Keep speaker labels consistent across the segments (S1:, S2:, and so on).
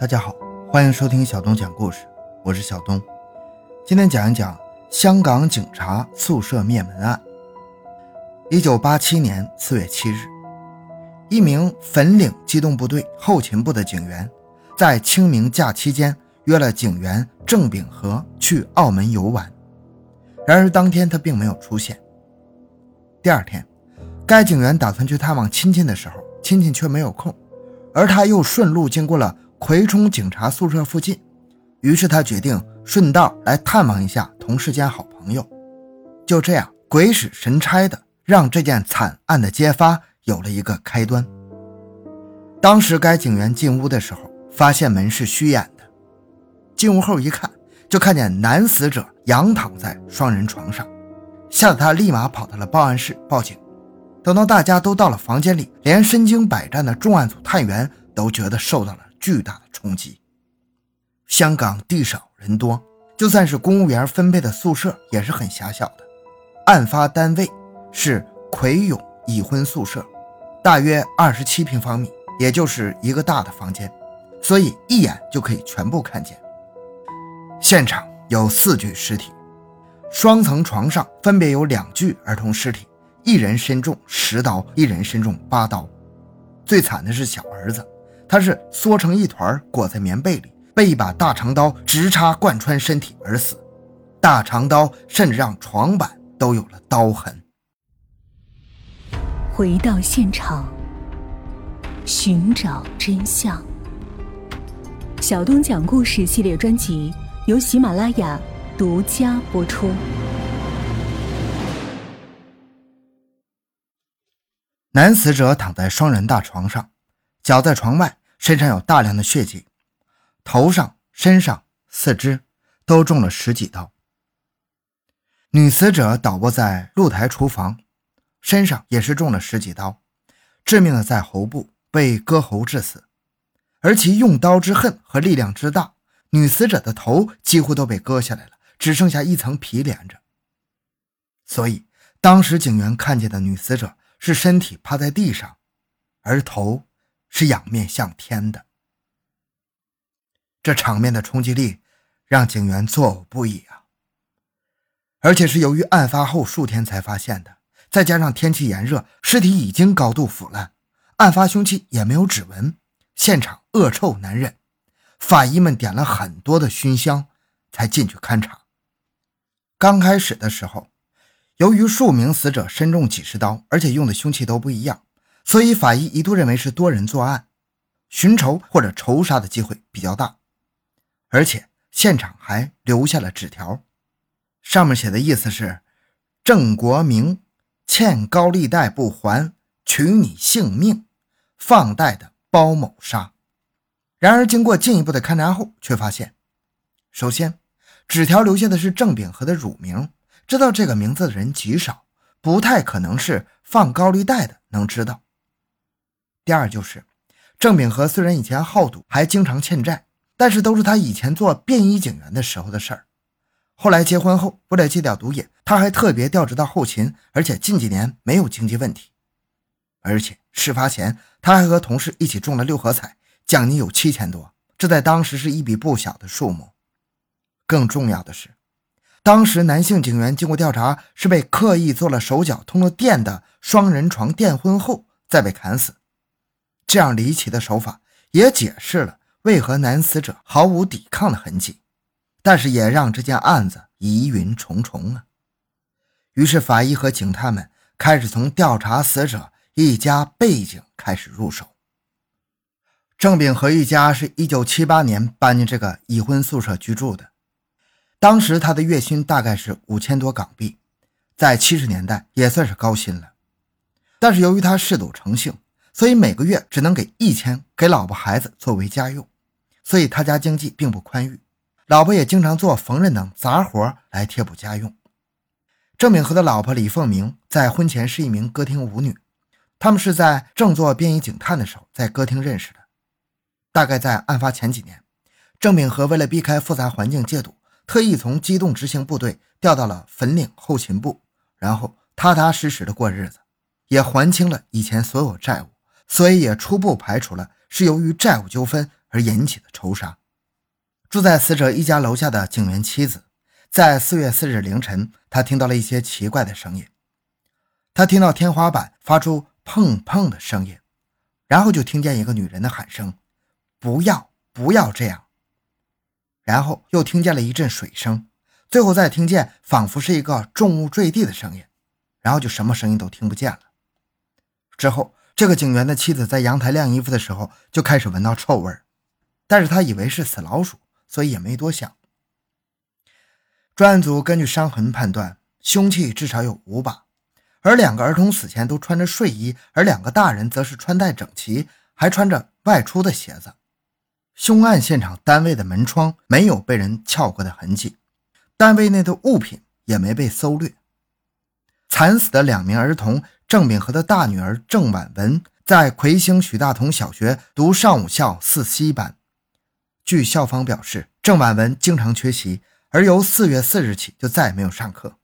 S1: 大家好，欢迎收听小东讲故事，我是小东。今天讲一讲香港警察宿舍灭门案。一九八七年四月七日，一名粉岭机动部队后勤部的警员，在清明假期间约了警员郑秉和去澳门游玩。然而当天他并没有出现。第二天，该警员打算去探望亲戚的时候，亲戚却没有空，而他又顺路经过了。葵冲警察宿舍附近，于是他决定顺道来探望一下同事间好朋友。就这样，鬼使神差的让这件惨案的揭发有了一个开端。当时该警员进屋的时候，发现门是虚掩的。进屋后一看，就看见男死者仰躺在双人床上，吓得他立马跑到了报案室报警。等到大家都到了房间里，连身经百战的重案组探员都觉得受到了。巨大的冲击。香港地少人多，就算是公务员分配的宿舍也是很狭小的。案发单位是葵涌已婚宿舍，大约二十七平方米，也就是一个大的房间，所以一眼就可以全部看见。现场有四具尸体，双层床上分别有两具儿童尸体，一人身中十刀，一人身中八刀。最惨的是小儿子。他是缩成一团，裹在棉被里，被一把大长刀直插贯穿身体而死。大长刀甚至让床板都有了刀痕。
S2: 回到现场，寻找真相。小东讲故事系列专辑由喜马拉雅独家播出。
S1: 男死者躺在双人大床上，脚在床外。身上有大量的血迹，头上、身上、四肢都中了十几刀。女死者倒卧在露台厨房，身上也是中了十几刀，致命的在喉部，被割喉致死。而其用刀之恨和力量之大，女死者的头几乎都被割下来了，只剩下一层皮连着。所以，当时警员看见的女死者是身体趴在地上，而头。是仰面向天的，这场面的冲击力让警员作呕不已啊！而且是由于案发后数天才发现的，再加上天气炎热，尸体已经高度腐烂，案发凶器也没有指纹，现场恶臭难忍。法医们点了很多的熏香，才进去勘查。刚开始的时候，由于数名死者身中几十刀，而且用的凶器都不一样。所以，法医一度认为是多人作案，寻仇或者仇杀的机会比较大，而且现场还留下了纸条，上面写的意思是：“郑国明欠高利贷不还，取你性命，放贷的包某杀。”然而，经过进一步的勘查后，却发现，首先，纸条留下的是郑秉和的乳名，知道这个名字的人极少，不太可能是放高利贷的能知道。第二就是，郑秉和虽然以前好赌，还经常欠债，但是都是他以前做便衣警员的时候的事儿。后来结婚后，为了戒掉毒瘾，他还特别调职到后勤，而且近几年没有经济问题。而且事发前，他还和同事一起中了六合彩，奖金有七千多，这在当时是一笔不小的数目。更重要的是，当时男性警员经过调查，是被刻意做了手脚、通了电的双人床电婚后，再被砍死。这样离奇的手法也解释了为何男死者毫无抵抗的痕迹，但是也让这件案子疑云重重啊。于是法医和警探们开始从调查死者一家背景开始入手。郑秉和一家是一九七八年搬进这个已婚宿舍居住的，当时他的月薪大概是五千多港币，在七十年代也算是高薪了。但是由于他嗜赌成性。所以每个月只能给一千给老婆孩子作为家用，所以他家经济并不宽裕，老婆也经常做缝纫等杂活来贴补家用。郑敏和的老婆李凤鸣在婚前是一名歌厅舞女，他们是在正做便衣警探的时候在歌厅认识的。大概在案发前几年，郑敏和为了避开复杂环境戒赌，特意从机动执行部队调到了粉岭后勤部，然后踏踏实实的过日子，也还清了以前所有债务。所以也初步排除了是由于债务纠纷而引起的仇杀。住在死者一家楼下的警员妻子，在四月四日凌晨，她听到了一些奇怪的声音。他听到天花板发出碰碰的声音，然后就听见一个女人的喊声：“不要，不要这样。”然后又听见了一阵水声，最后再听见仿佛是一个重物坠地的声音，然后就什么声音都听不见了。之后，这个警员的妻子在阳台晾衣服的时候就开始闻到臭味儿但是他以为是死老鼠。所以也没多想。专案组根据伤痕判断，凶器至少有五把，而两个儿童死前都穿着睡衣，而两个大人则是穿戴整齐，还穿着外出的鞋子。凶案现场单位的门窗没有被人撬过的痕迹，单位内的物品也没被搜掠。惨死的两名儿童郑敏和的大女儿郑婉文在魁星许大同小学读上午校四 C 班。据校方表示，郑婉文经常缺席，而由四月四日起就再也没有上课。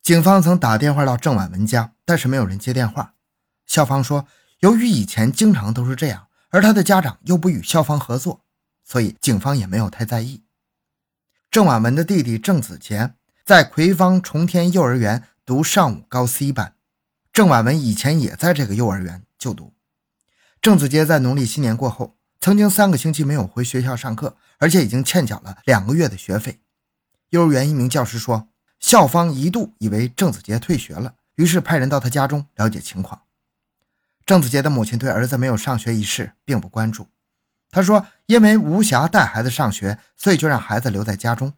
S1: 警方曾打电话到郑婉文家，但是没有人接电话。校方说，由于以前经常都是这样，而他的家长又不与校方合作，所以警方也没有太在意。郑婉文的弟弟郑子杰在魁芳崇天幼儿园读上午高 C 班，郑婉文以前也在这个幼儿园就读。郑子杰在农历新年过后。曾经三个星期没有回学校上课，而且已经欠缴了两个月的学费。幼儿园一名教师说，校方一度以为郑子杰退学了，于是派人到他家中了解情况。郑子杰的母亲对儿子没有上学一事并不关注。他说，因为无暇带孩子上学，所以就让孩子留在家中。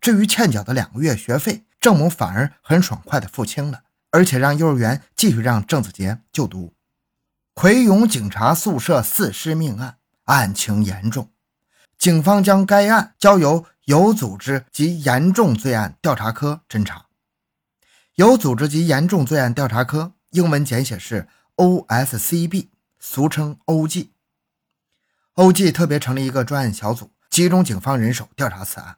S1: 至于欠缴的两个月学费，郑母反而很爽快地付清了，而且让幼儿园继续让郑子杰就读。葵涌警察宿舍四尸命案。案情严重，警方将该案交由有组织及严重罪案调查科侦查。有组织及严重罪案调查科英文简写是 OSCB，俗称 OG。OG 特别成立一个专案小组，集中警方人手调查此案。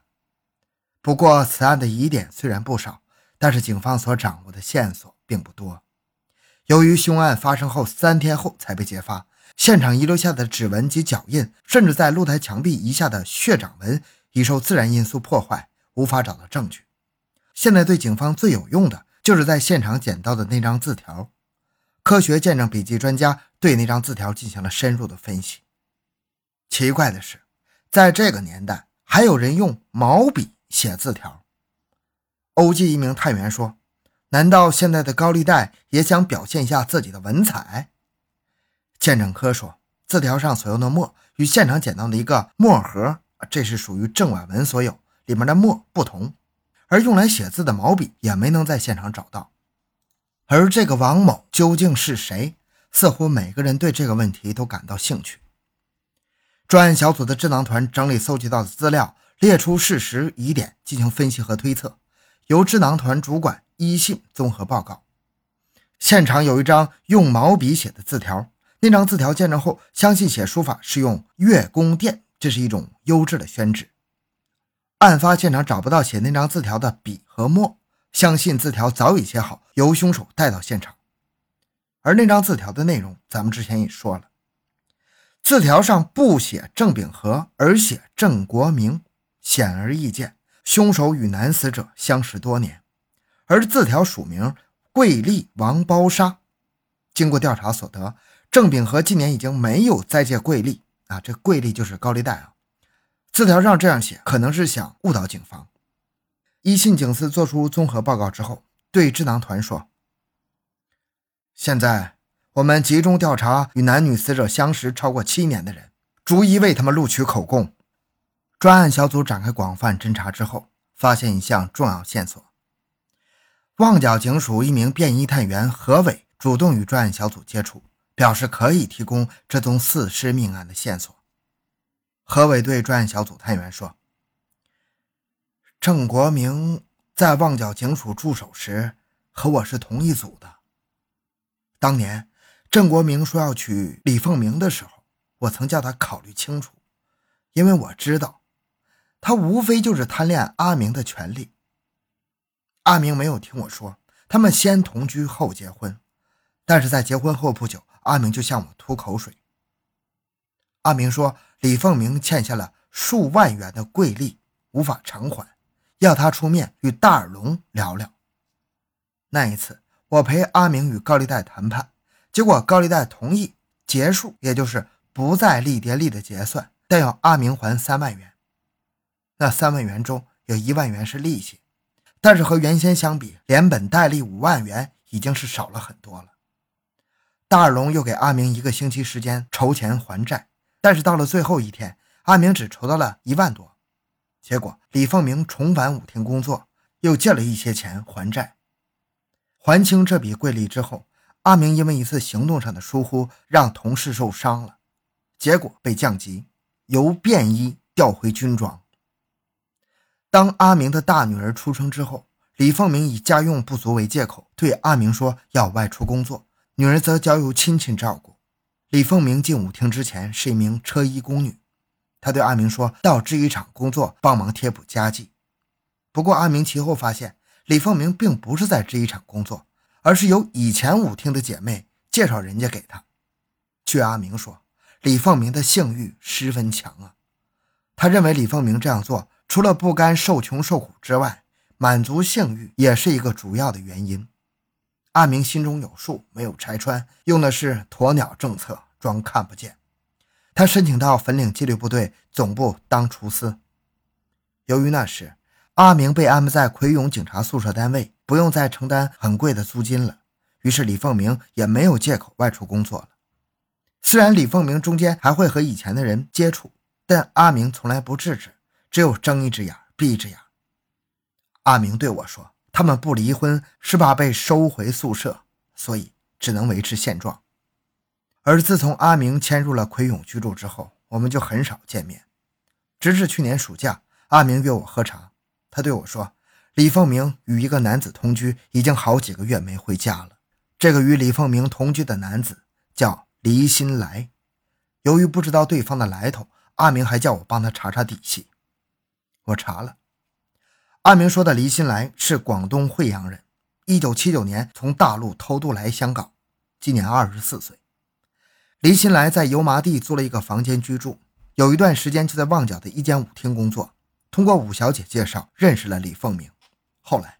S1: 不过，此案的疑点虽然不少，但是警方所掌握的线索并不多。由于凶案发生后三天后才被揭发。现场遗留下的指纹及脚印，甚至在露台墙壁遗下的血掌纹，已受自然因素破坏，无法找到证据。现在对警方最有用的，就是在现场捡到的那张字条。科学见证笔记专家对那张字条进行了深入的分析。奇怪的是，在这个年代，还有人用毛笔写字条。欧记一名探员说：“难道现在的高利贷也想表现一下自己的文采？”鉴证科说，字条上所用的墨与现场捡到的一个墨盒，这是属于郑婉文所有，里面的墨不同，而用来写字的毛笔也没能在现场找到。而这个王某究竟是谁？似乎每个人对这个问题都感到兴趣。专案小组的智囊团整理搜集到的资料，列出事实疑点，进行分析和推测，由智囊团主管依信综合报告。现场有一张用毛笔写的字条。那张字条见证后，相信写书法是用月宫殿，这是一种优质的宣纸。案发现场找不到写那张字条的笔和墨，相信字条早已写好，由凶手带到现场。而那张字条的内容，咱们之前也说了，字条上不写郑秉和，而写郑国明，显而易见，凶手与男死者相识多年。而字条署名桂丽王包沙，经过调查所得。郑秉和今年已经没有再借桂利啊，这桂利就是高利贷啊。字条上这样写，可能是想误导警方。一信警司做出综合报告之后，对智囊团说：“现在我们集中调查与男女死者相识超过七年的人，逐一为他们录取口供。”专案小组展开广泛侦查之后，发现一项重要线索：旺角警署一名便衣探员何伟主动与专案小组接触。表示可以提供这宗四尸命案的线索。何伟对专案小组探员说：“郑国明在旺角警署驻守时和我是同一组的。当年郑国明说要娶李凤鸣的时候，我曾叫他考虑清楚，因为我知道他无非就是贪恋阿明的权利。阿明没有听我说，他们先同居后结婚，但是在结婚后不久。”阿明就向我吐口水。阿明说：“李凤鸣欠下了数万元的贵利，无法偿还，要他出面与大耳龙聊聊。那一次，我陪阿明与高利贷谈判，结果高利贷同意结束，也就是不再立叠利的结算，但要阿明还三万元。那三万元中有一万元是利息，但是和原先相比，连本带利五万元已经是少了很多了。大耳龙又给阿明一个星期时间筹钱还债，但是到了最后一天，阿明只筹到了一万多。结果李凤鸣重返舞厅工作，又借了一些钱还债。还清这笔贵利之后，阿明因为一次行动上的疏忽，让同事受伤了，结果被降级，由便衣调回军装。当阿明的大女儿出生之后，李凤鸣以家用不足为借口，对阿明说要外出工作，女儿则交由亲戚照顾。李凤鸣进舞厅之前是一名车衣工女，她对阿明说到制衣厂工作，帮忙贴补家计。不过阿明其后发现，李凤鸣并不是在制衣厂工作，而是由以前舞厅的姐妹介绍人家给他。据阿明说，李凤鸣的性欲十分强啊，他认为李凤鸣这样做。除了不甘受穷受苦之外，满足性欲也是一个主要的原因。阿明心中有数，没有拆穿，用的是鸵鸟政策，装看不见。他申请到粉岭纪律部队总部当厨师。由于那时阿明被安排在奎勇警察宿舍单位，不用再承担很贵的租金了，于是李凤鸣也没有借口外出工作了。虽然李凤鸣中间还会和以前的人接触，但阿明从来不制止。只有睁一只眼闭一只眼。阿明对我说：“他们不离婚是怕被收回宿舍，所以只能维持现状。”而自从阿明迁入了奎勇居住之后，我们就很少见面。直至去年暑假，阿明约我喝茶，他对我说：“李凤鸣与一个男子同居，已经好几个月没回家了。这个与李凤鸣同居的男子叫黎新来。由于不知道对方的来头，阿明还叫我帮他查查底细。”我查了，阿明说的黎新来是广东惠阳人，一九七九年从大陆偷渡来香港，今年二十四岁。黎新来在油麻地租了一个房间居住，有一段时间就在旺角的一间舞厅工作。通过武小姐介绍认识了李凤鸣，后来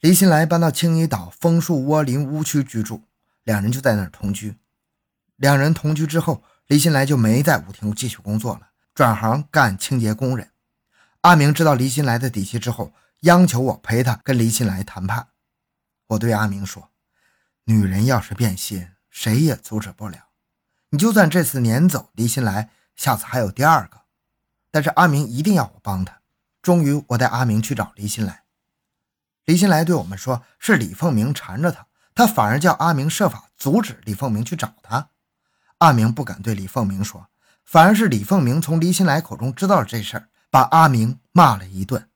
S1: 黎新来搬到青衣岛枫树窝林屋区居住，两人就在那儿同居。两人同居之后，黎新来就没在舞厅继续工作了，转行干清洁工人。阿明知道黎新来的底细之后，央求我陪他跟黎新来谈判。我对阿明说：“女人要是变心，谁也阻止不了。你就算这次撵走黎新来，下次还有第二个。但是阿明一定要我帮他。”终于，我带阿明去找黎新来。黎新来对我们说：“是李凤鸣缠着他，他反而叫阿明设法阻止李凤鸣去找他。”阿明不敢对李凤鸣说，反而是李凤鸣从黎新来口中知道了这事儿。把阿明骂了一顿。